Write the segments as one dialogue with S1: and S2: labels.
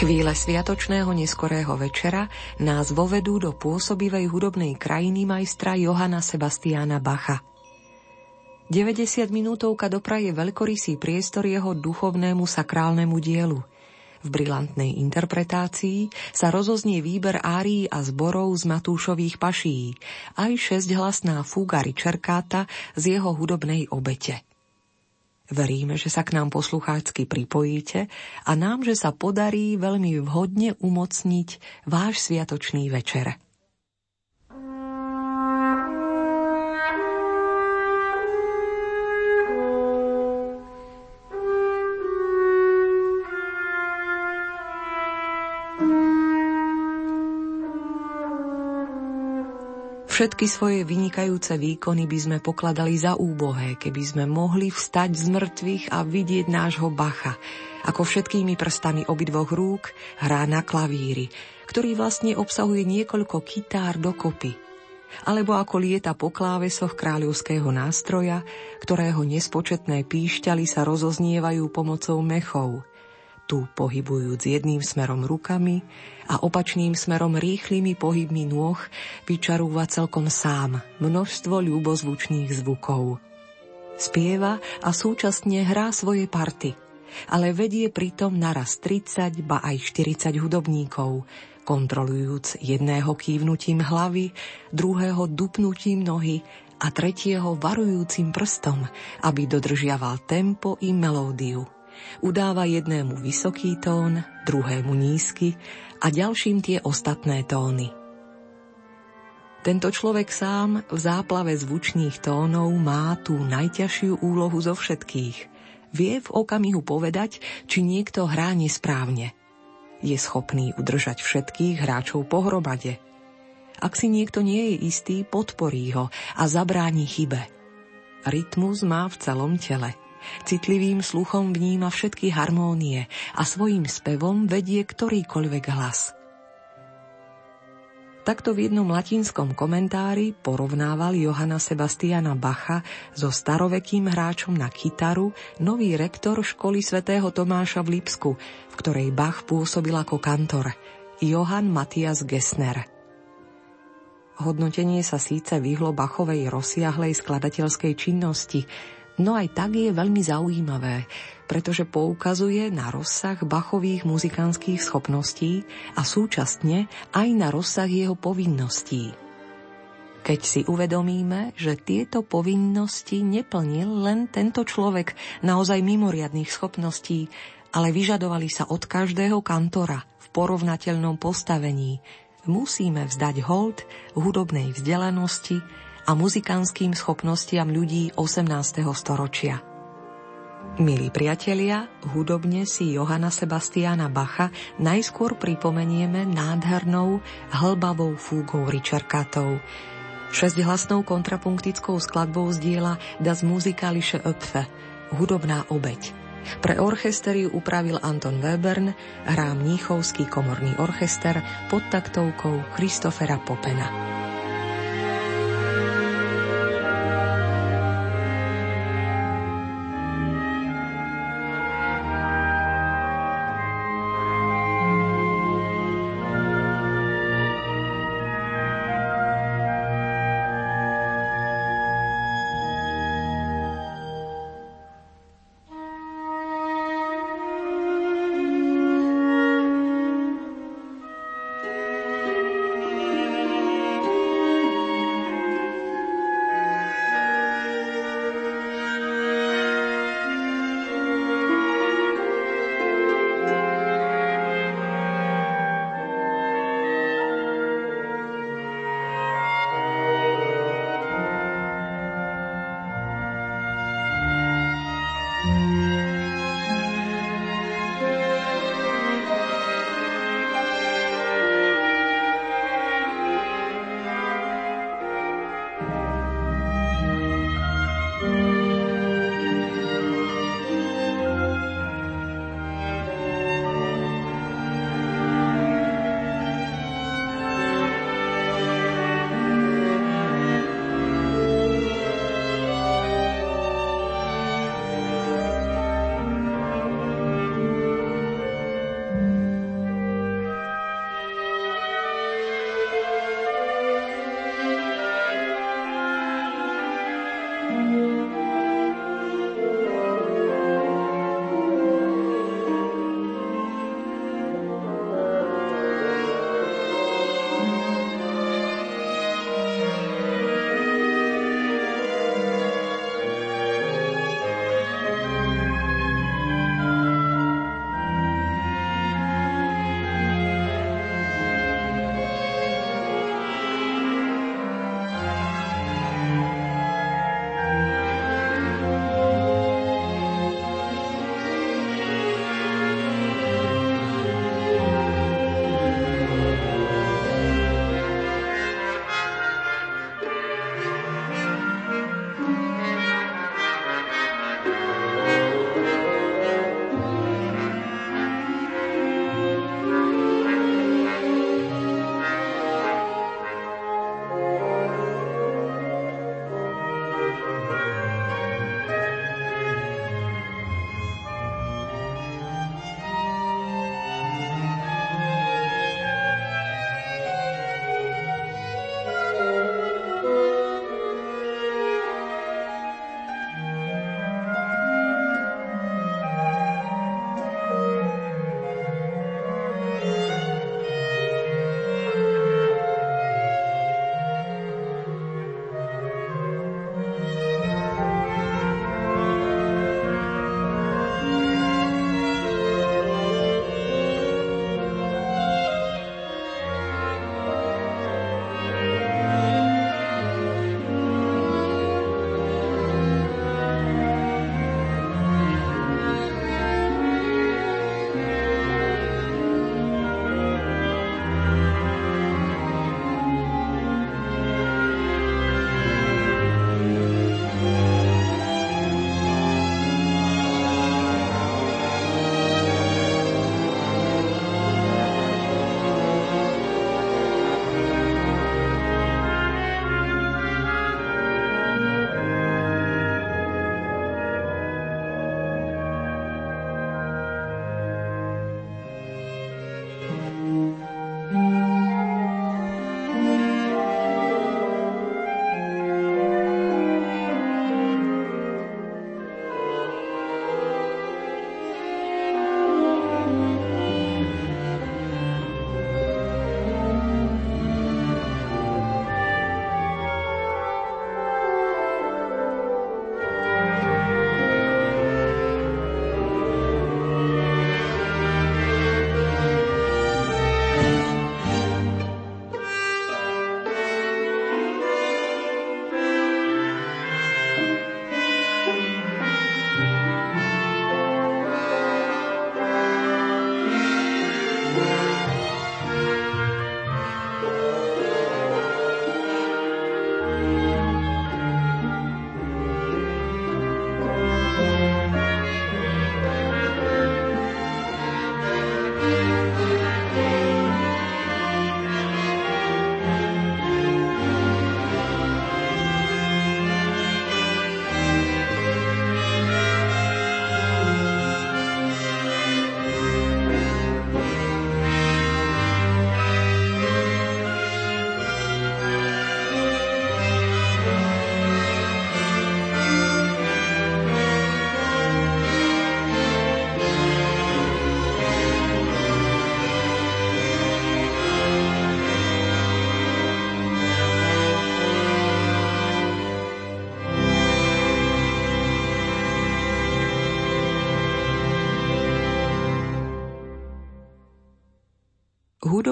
S1: Chvíle sviatočného neskorého večera nás vovedú do pôsobivej hudobnej krajiny majstra Johana Sebastiana Bacha. 90 minútovka dopraje veľkorysý priestor jeho duchovnému sakrálnemu dielu. V brilantnej interpretácii sa rozoznie výber árií a zborov z Matúšových paší, aj šesťhlasná fúga Ričerkáta z jeho hudobnej obete. Veríme, že sa k nám posluchácky pripojíte a nám, že sa podarí veľmi vhodne umocniť váš sviatočný večer. Všetky svoje vynikajúce výkony by sme pokladali za úbohé, keby sme mohli vstať z mŕtvych a vidieť nášho Bacha, ako všetkými prstami obidvoch rúk hrá na klavíri, ktorý vlastne obsahuje niekoľko kitár dokopy, alebo ako lieta po klávesoch kráľovského nástroja, ktorého nespočetné píšťaly sa rozoznievajú pomocou mechov – tu pohybujúc jedným smerom rukami a opačným smerom rýchlymi pohybmi nôh, vyčarúva celkom sám množstvo ľubozvučných zvukov. Spieva a súčasne hrá svoje party, ale vedie pritom naraz 30 ba aj 40 hudobníkov, kontrolujúc jedného kývnutím hlavy, druhého dupnutím nohy a tretieho varujúcim prstom, aby dodržiaval tempo i melódiu. Udáva jednému vysoký tón, druhému nízky a ďalším tie ostatné tóny. Tento človek sám v záplave zvučných tónov má tú najťažšiu úlohu zo všetkých. Vie v okamihu povedať, či niekto hrá nesprávne. Je schopný udržať všetkých hráčov pohromade. Ak si niekto nie je istý, podporí ho a zabráni chybe. Rytmus má v celom tele – Citlivým sluchom vníma všetky harmónie a svojim spevom vedie ktorýkoľvek hlas. Takto v jednom latinskom komentári porovnával Johana Sebastiana Bacha so starovekým hráčom na kytaru nový rektor školy svätého Tomáša v Lipsku, v ktorej Bach pôsobil ako kantor, Johann Matthias Gessner. Hodnotenie sa síce vyhlo Bachovej rozsiahlej skladateľskej činnosti, No aj tak je veľmi zaujímavé, pretože poukazuje na rozsah Bachových muzikánskych schopností a súčasne aj na rozsah jeho povinností. Keď si uvedomíme, že tieto povinnosti neplnil len tento človek naozaj mimoriadných schopností, ale vyžadovali sa od každého kantora v porovnateľnom postavení, musíme vzdať hold hudobnej vzdelanosti a muzikánskym schopnostiam ľudí 18. storočia. Milí priatelia, hudobne si Johana Sebastiana Bacha najskôr pripomenieme nádhernou, hlbavou fúgou Richarkatov, šesťhlasnou kontrapunktickou skladbou z diela Das Musikalische Öpfe, hudobná obeď. Pre orchester ju upravil Anton Webern, hrá Mníchovský komorný orchester pod taktovkou Christofera Popena.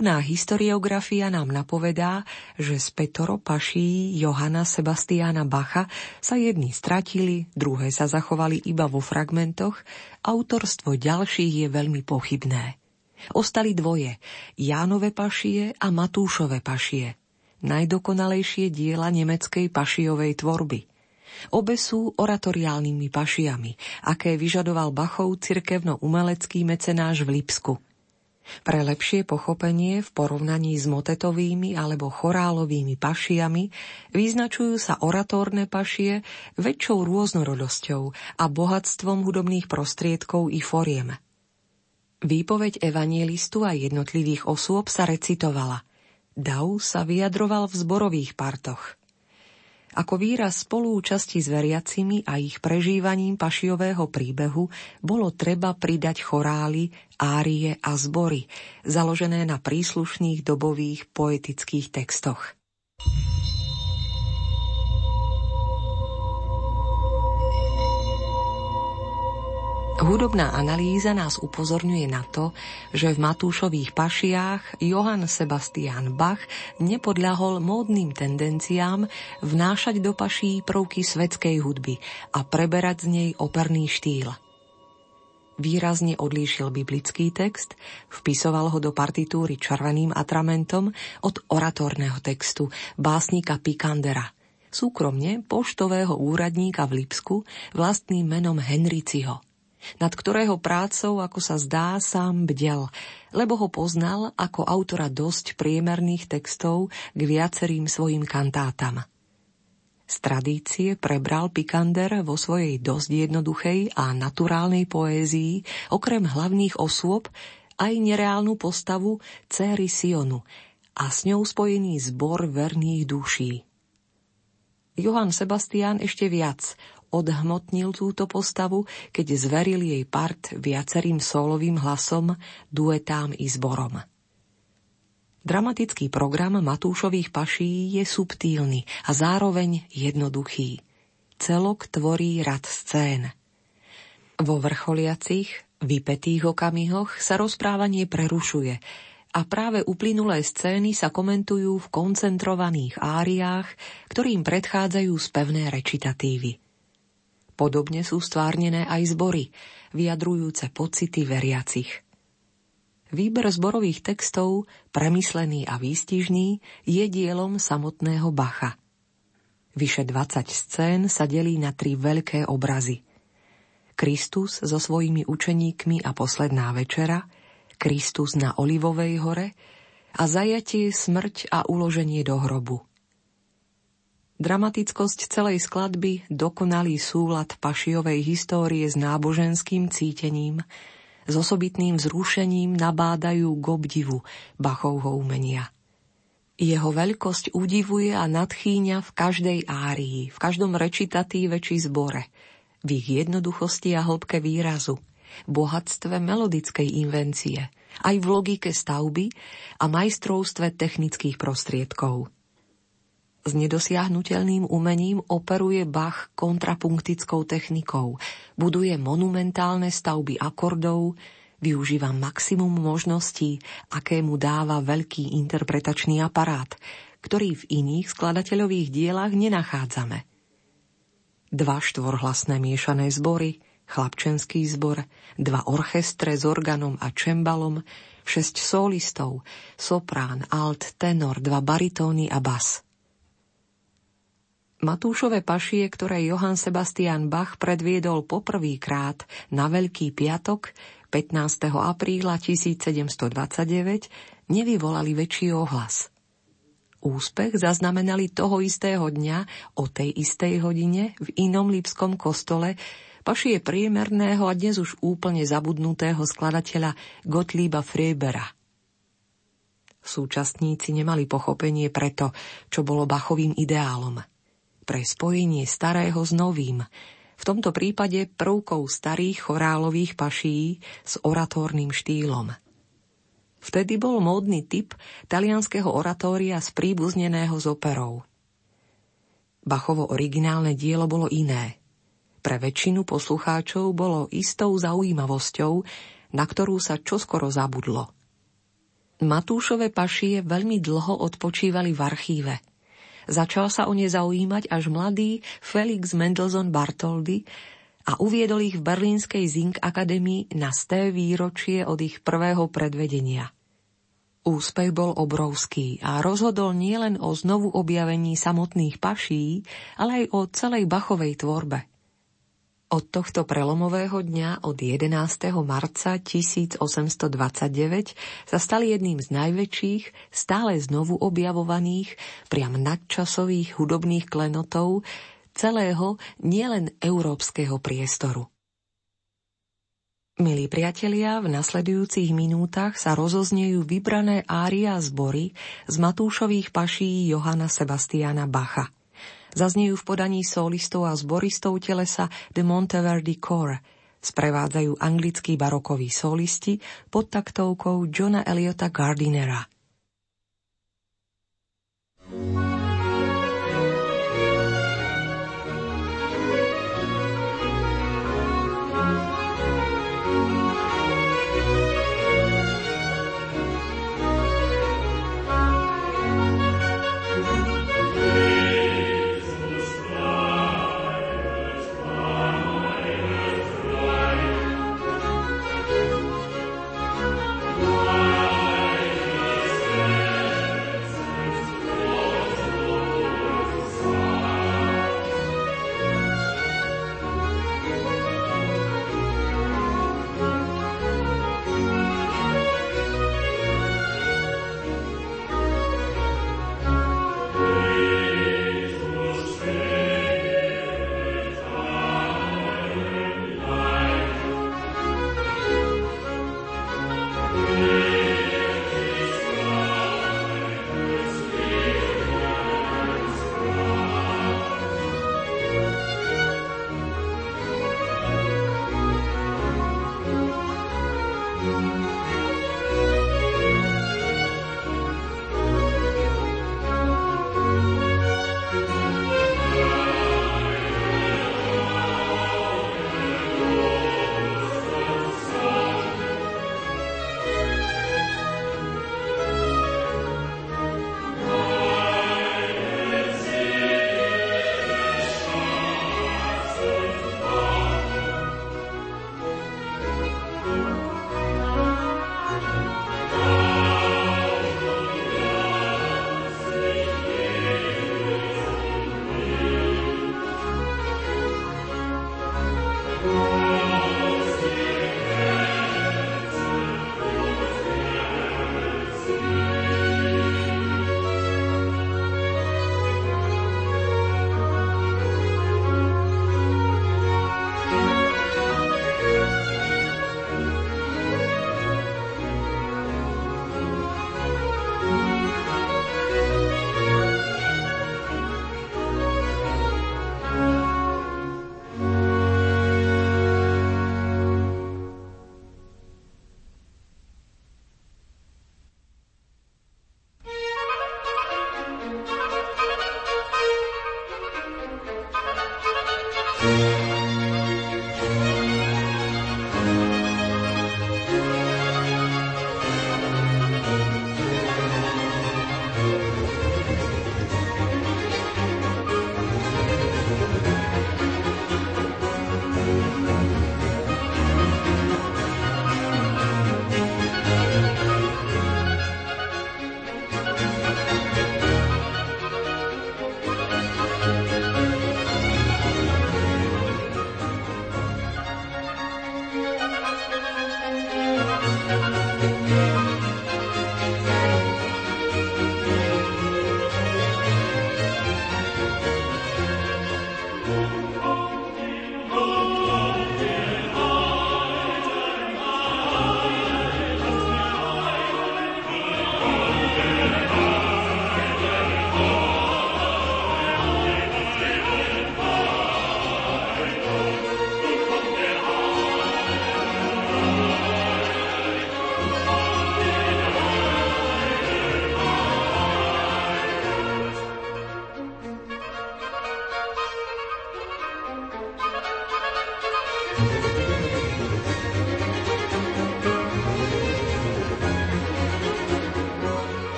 S1: Hudobná historiografia nám napovedá, že z Petoro paší Johana Sebastiana Bacha sa jedni stratili, druhé sa zachovali iba vo fragmentoch, autorstvo ďalších je veľmi pochybné. Ostali dvoje, Jánove pašie a Matúšove pašie, najdokonalejšie diela nemeckej pašiovej tvorby. Obe sú oratoriálnymi pašiami, aké vyžadoval Bachov cirkevno-umelecký mecenáš v Lipsku – pre lepšie pochopenie v porovnaní s motetovými alebo chorálovými pašiami vyznačujú sa oratórne pašie väčšou rôznorodosťou a bohatstvom hudobných prostriedkov i foriem. Výpoveď evanielistu a jednotlivých osôb sa recitovala. Dau sa vyjadroval v zborových partoch – ako výraz spolúčasti s veriacimi a ich prežívaním pašiového príbehu bolo treba pridať chorály, árie a zbory, založené na príslušných dobových poetických textoch. Hudobná analýza nás upozorňuje na to, že v Matúšových pašiách Johann Sebastian Bach nepodľahol módnym tendenciám vnášať do paší prvky svetskej hudby a preberať z nej operný štýl. Výrazne odlíšil biblický text, vpisoval ho do partitúry červeným atramentom od oratórneho textu básnika Pikandera – súkromne poštového úradníka v Lipsku vlastným menom Henriciho – nad ktorého prácou, ako sa zdá, sám bdel, lebo ho poznal ako autora dosť priemerných textov k viacerým svojim kantátam. Z tradície prebral Pikander vo svojej dosť jednoduchej a naturálnej poézii okrem hlavných osôb aj nereálnu postavu céry Sionu a s ňou spojený zbor verných duší. Johann Sebastian ešte viac odhmotnil túto postavu, keď zveril jej part viacerým solovým hlasom, duetám i zborom. Dramatický program Matúšových paší je subtílny a zároveň jednoduchý. Celok tvorí rad scén. Vo vrcholiacich, vypetých okamihoch sa rozprávanie prerušuje a práve uplynulé scény sa komentujú v koncentrovaných áriách, ktorým predchádzajú spevné recitatívy. Podobne sú stvárnené aj zbory, vyjadrujúce pocity veriacich. Výber zborových textov, premyslený a výstižný, je dielom samotného Bacha. Vyše 20 scén sa delí na tri veľké obrazy. Kristus so svojimi učeníkmi a posledná večera, Kristus na Olivovej hore a zajatie, smrť a uloženie do hrobu – Dramatickosť celej skladby, dokonalý súlad pašiovej histórie s náboženským cítením, s osobitným zrušením nabádajú k obdivu Bachovho umenia. Jeho veľkosť udivuje a nadchýňa v každej árii, v každom rečitatíve či zbore, v ich jednoduchosti a hĺbke výrazu, bohatstve melodickej invencie, aj v logike stavby a majstrovstve technických prostriedkov – s nedosiahnutelným umením operuje Bach kontrapunktickou technikou, buduje monumentálne stavby akordov, využíva maximum možností, aké mu dáva veľký interpretačný aparát, ktorý v iných skladateľových dielach nenachádzame. Dva štvorhlasné miešané zbory, chlapčenský zbor, dva orchestre s organom a čembalom, šesť solistov, soprán, alt, tenor, dva baritóny a bas – Matúšové pašie, ktoré Johann Sebastian Bach predviedol poprvýkrát na Veľký piatok 15. apríla 1729, nevyvolali väčší ohlas. Úspech zaznamenali toho istého dňa o tej istej hodine v inom lípskom kostole pašie priemerného a dnes už úplne zabudnutého skladateľa Gottlieba Frebera. Súčasníci nemali pochopenie preto, čo bolo Bachovým ideálom – pre spojenie starého s novým, v tomto prípade prvkov starých chorálových paší s oratórnym štýlom. Vtedy bol módny typ talianského oratória z príbuzneného z operou. Bachovo originálne dielo bolo iné. Pre väčšinu poslucháčov bolo istou zaujímavosťou, na ktorú sa čoskoro zabudlo. Matúšové pašie veľmi dlho odpočívali v archíve. Začal sa o ne zaujímať až mladý Felix Mendelssohn Bartoldy a uviedol ich v Berlínskej Zink Akademii na sté výročie od ich prvého predvedenia. Úspech bol obrovský a rozhodol nielen o znovu objavení samotných paší, ale aj o celej Bachovej tvorbe. Od tohto prelomového dňa od 11. marca 1829 sa stali jedným z najväčších, stále znovu objavovaných, priam nadčasových hudobných klenotov celého nielen európskeho priestoru. Milí priatelia, v nasledujúcich minútach sa rozoznejú vybrané ária zbory z Matúšových paší Johana Sebastiana Bacha – zaznejú v podaní solistov a zboristov telesa The Monteverdi Core, sprevádzajú anglickí barokoví solisti pod taktovkou Johna Eliota Gardinera. thank you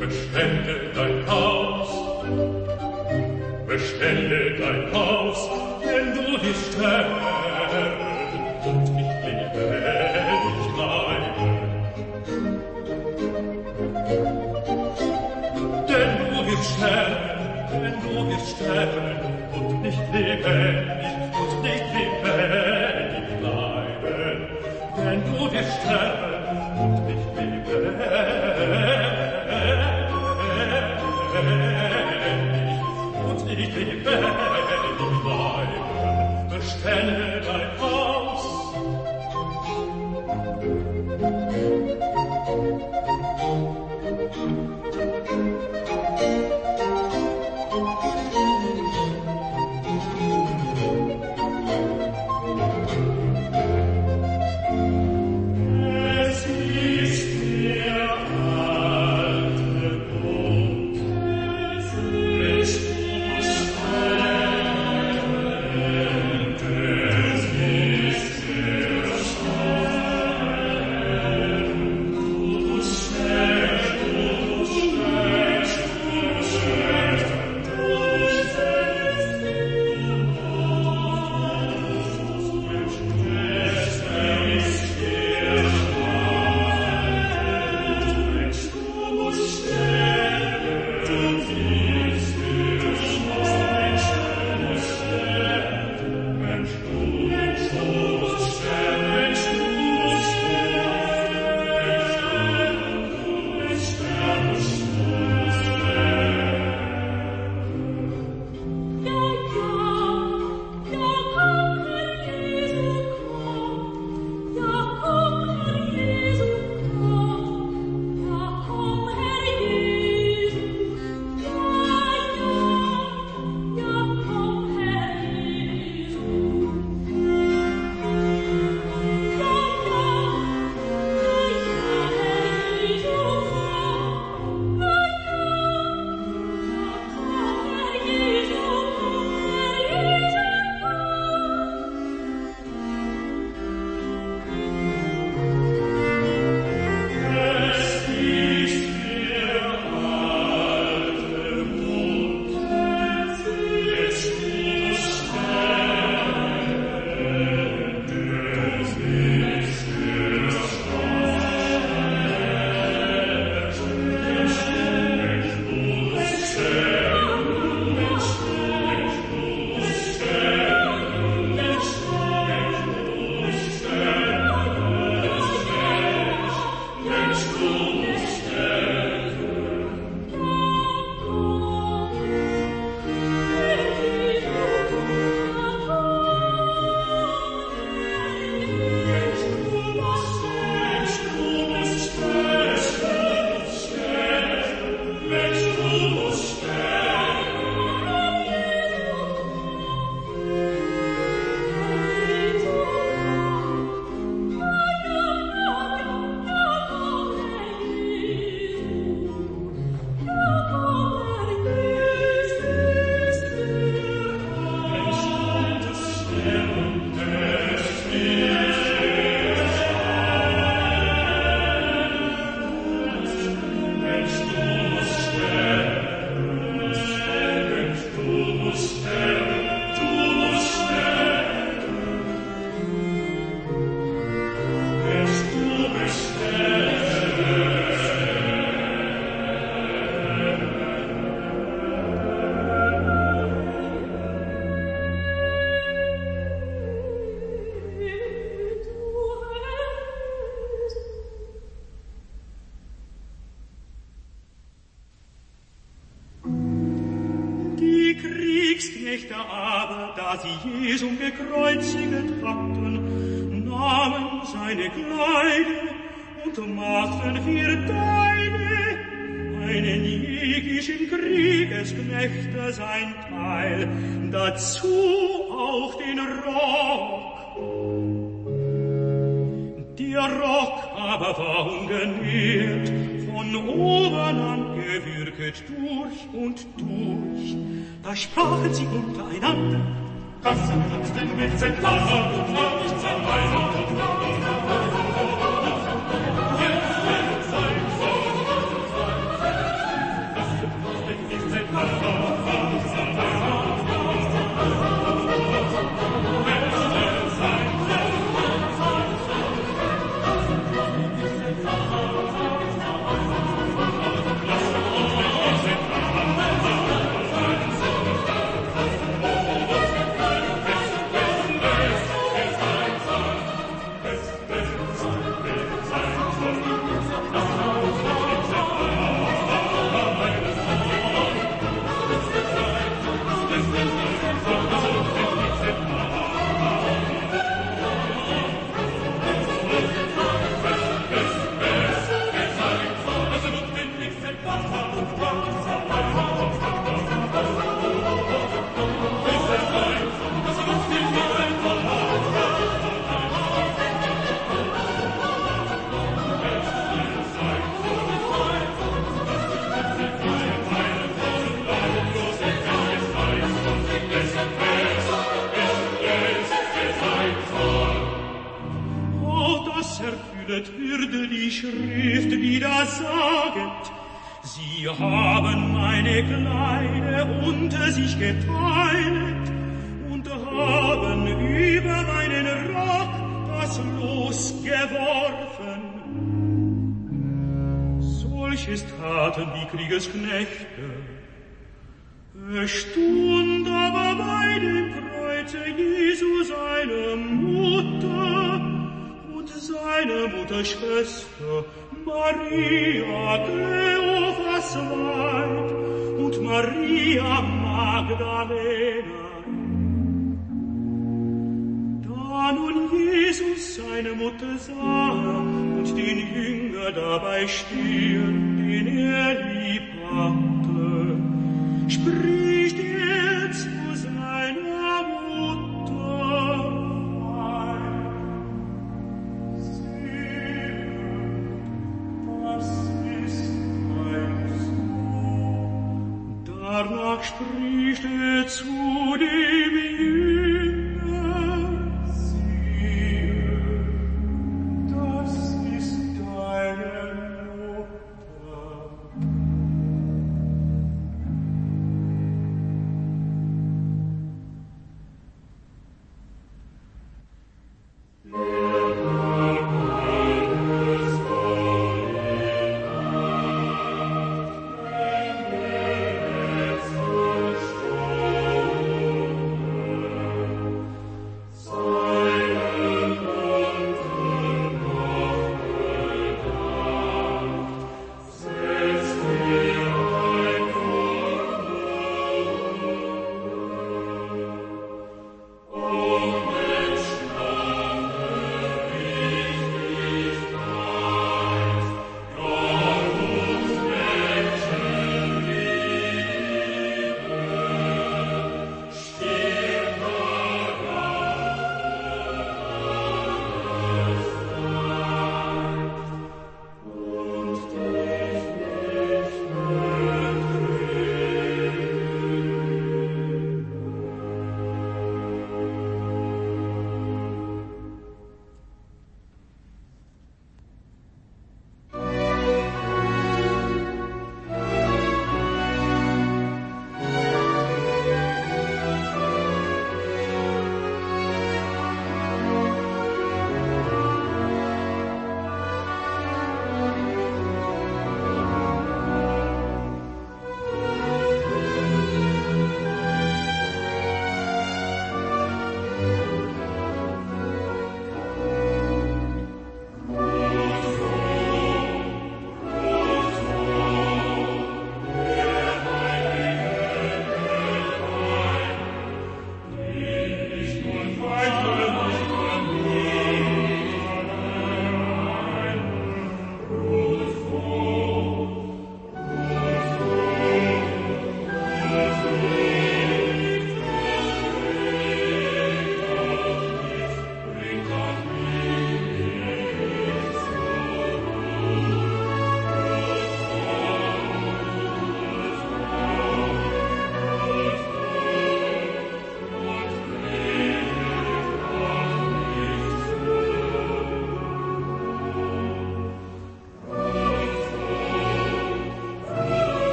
S2: bestelle dein Haus, bestelle dein Haus, denn du bist Herr Jesum gekreuziget hatten, nahmen seine Kleider und machten wir deine, einen jegischen Kriegesknechte sein Teil, dazu auch den Rock. Der Rock aber war ungenährt, von oben angewürget durch und durch. Da sprachen sie versuchten mit Zentaur und Zerreißung Christi.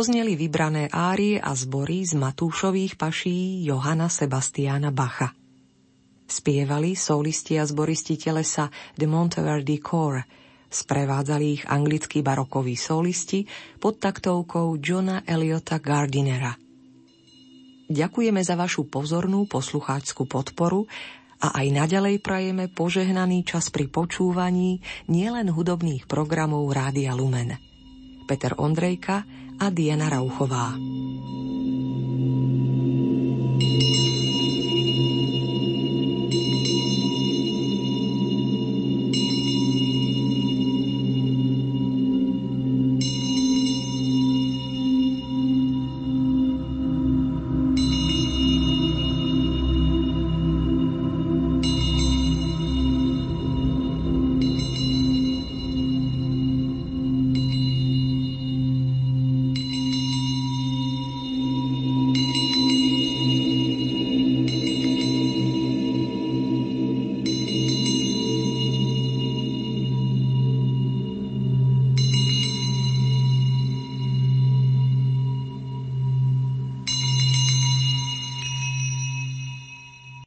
S1: Dozneli vybrané árie a zbory z Matúšových paší Johana Sebastiana Bacha. Spievali solisti a zboristi telesa de Monteverdi Corps, sprevádzali ich anglickí barokoví solisti pod taktovkou Johna Eliota Gardinera. Ďakujeme za vašu pozornú poslucháčskú podporu a aj naďalej prajeme požehnaný čas pri počúvaní nielen hudobných programov Rádia Lumen. Peter Ondrejka a Diana Rauchová.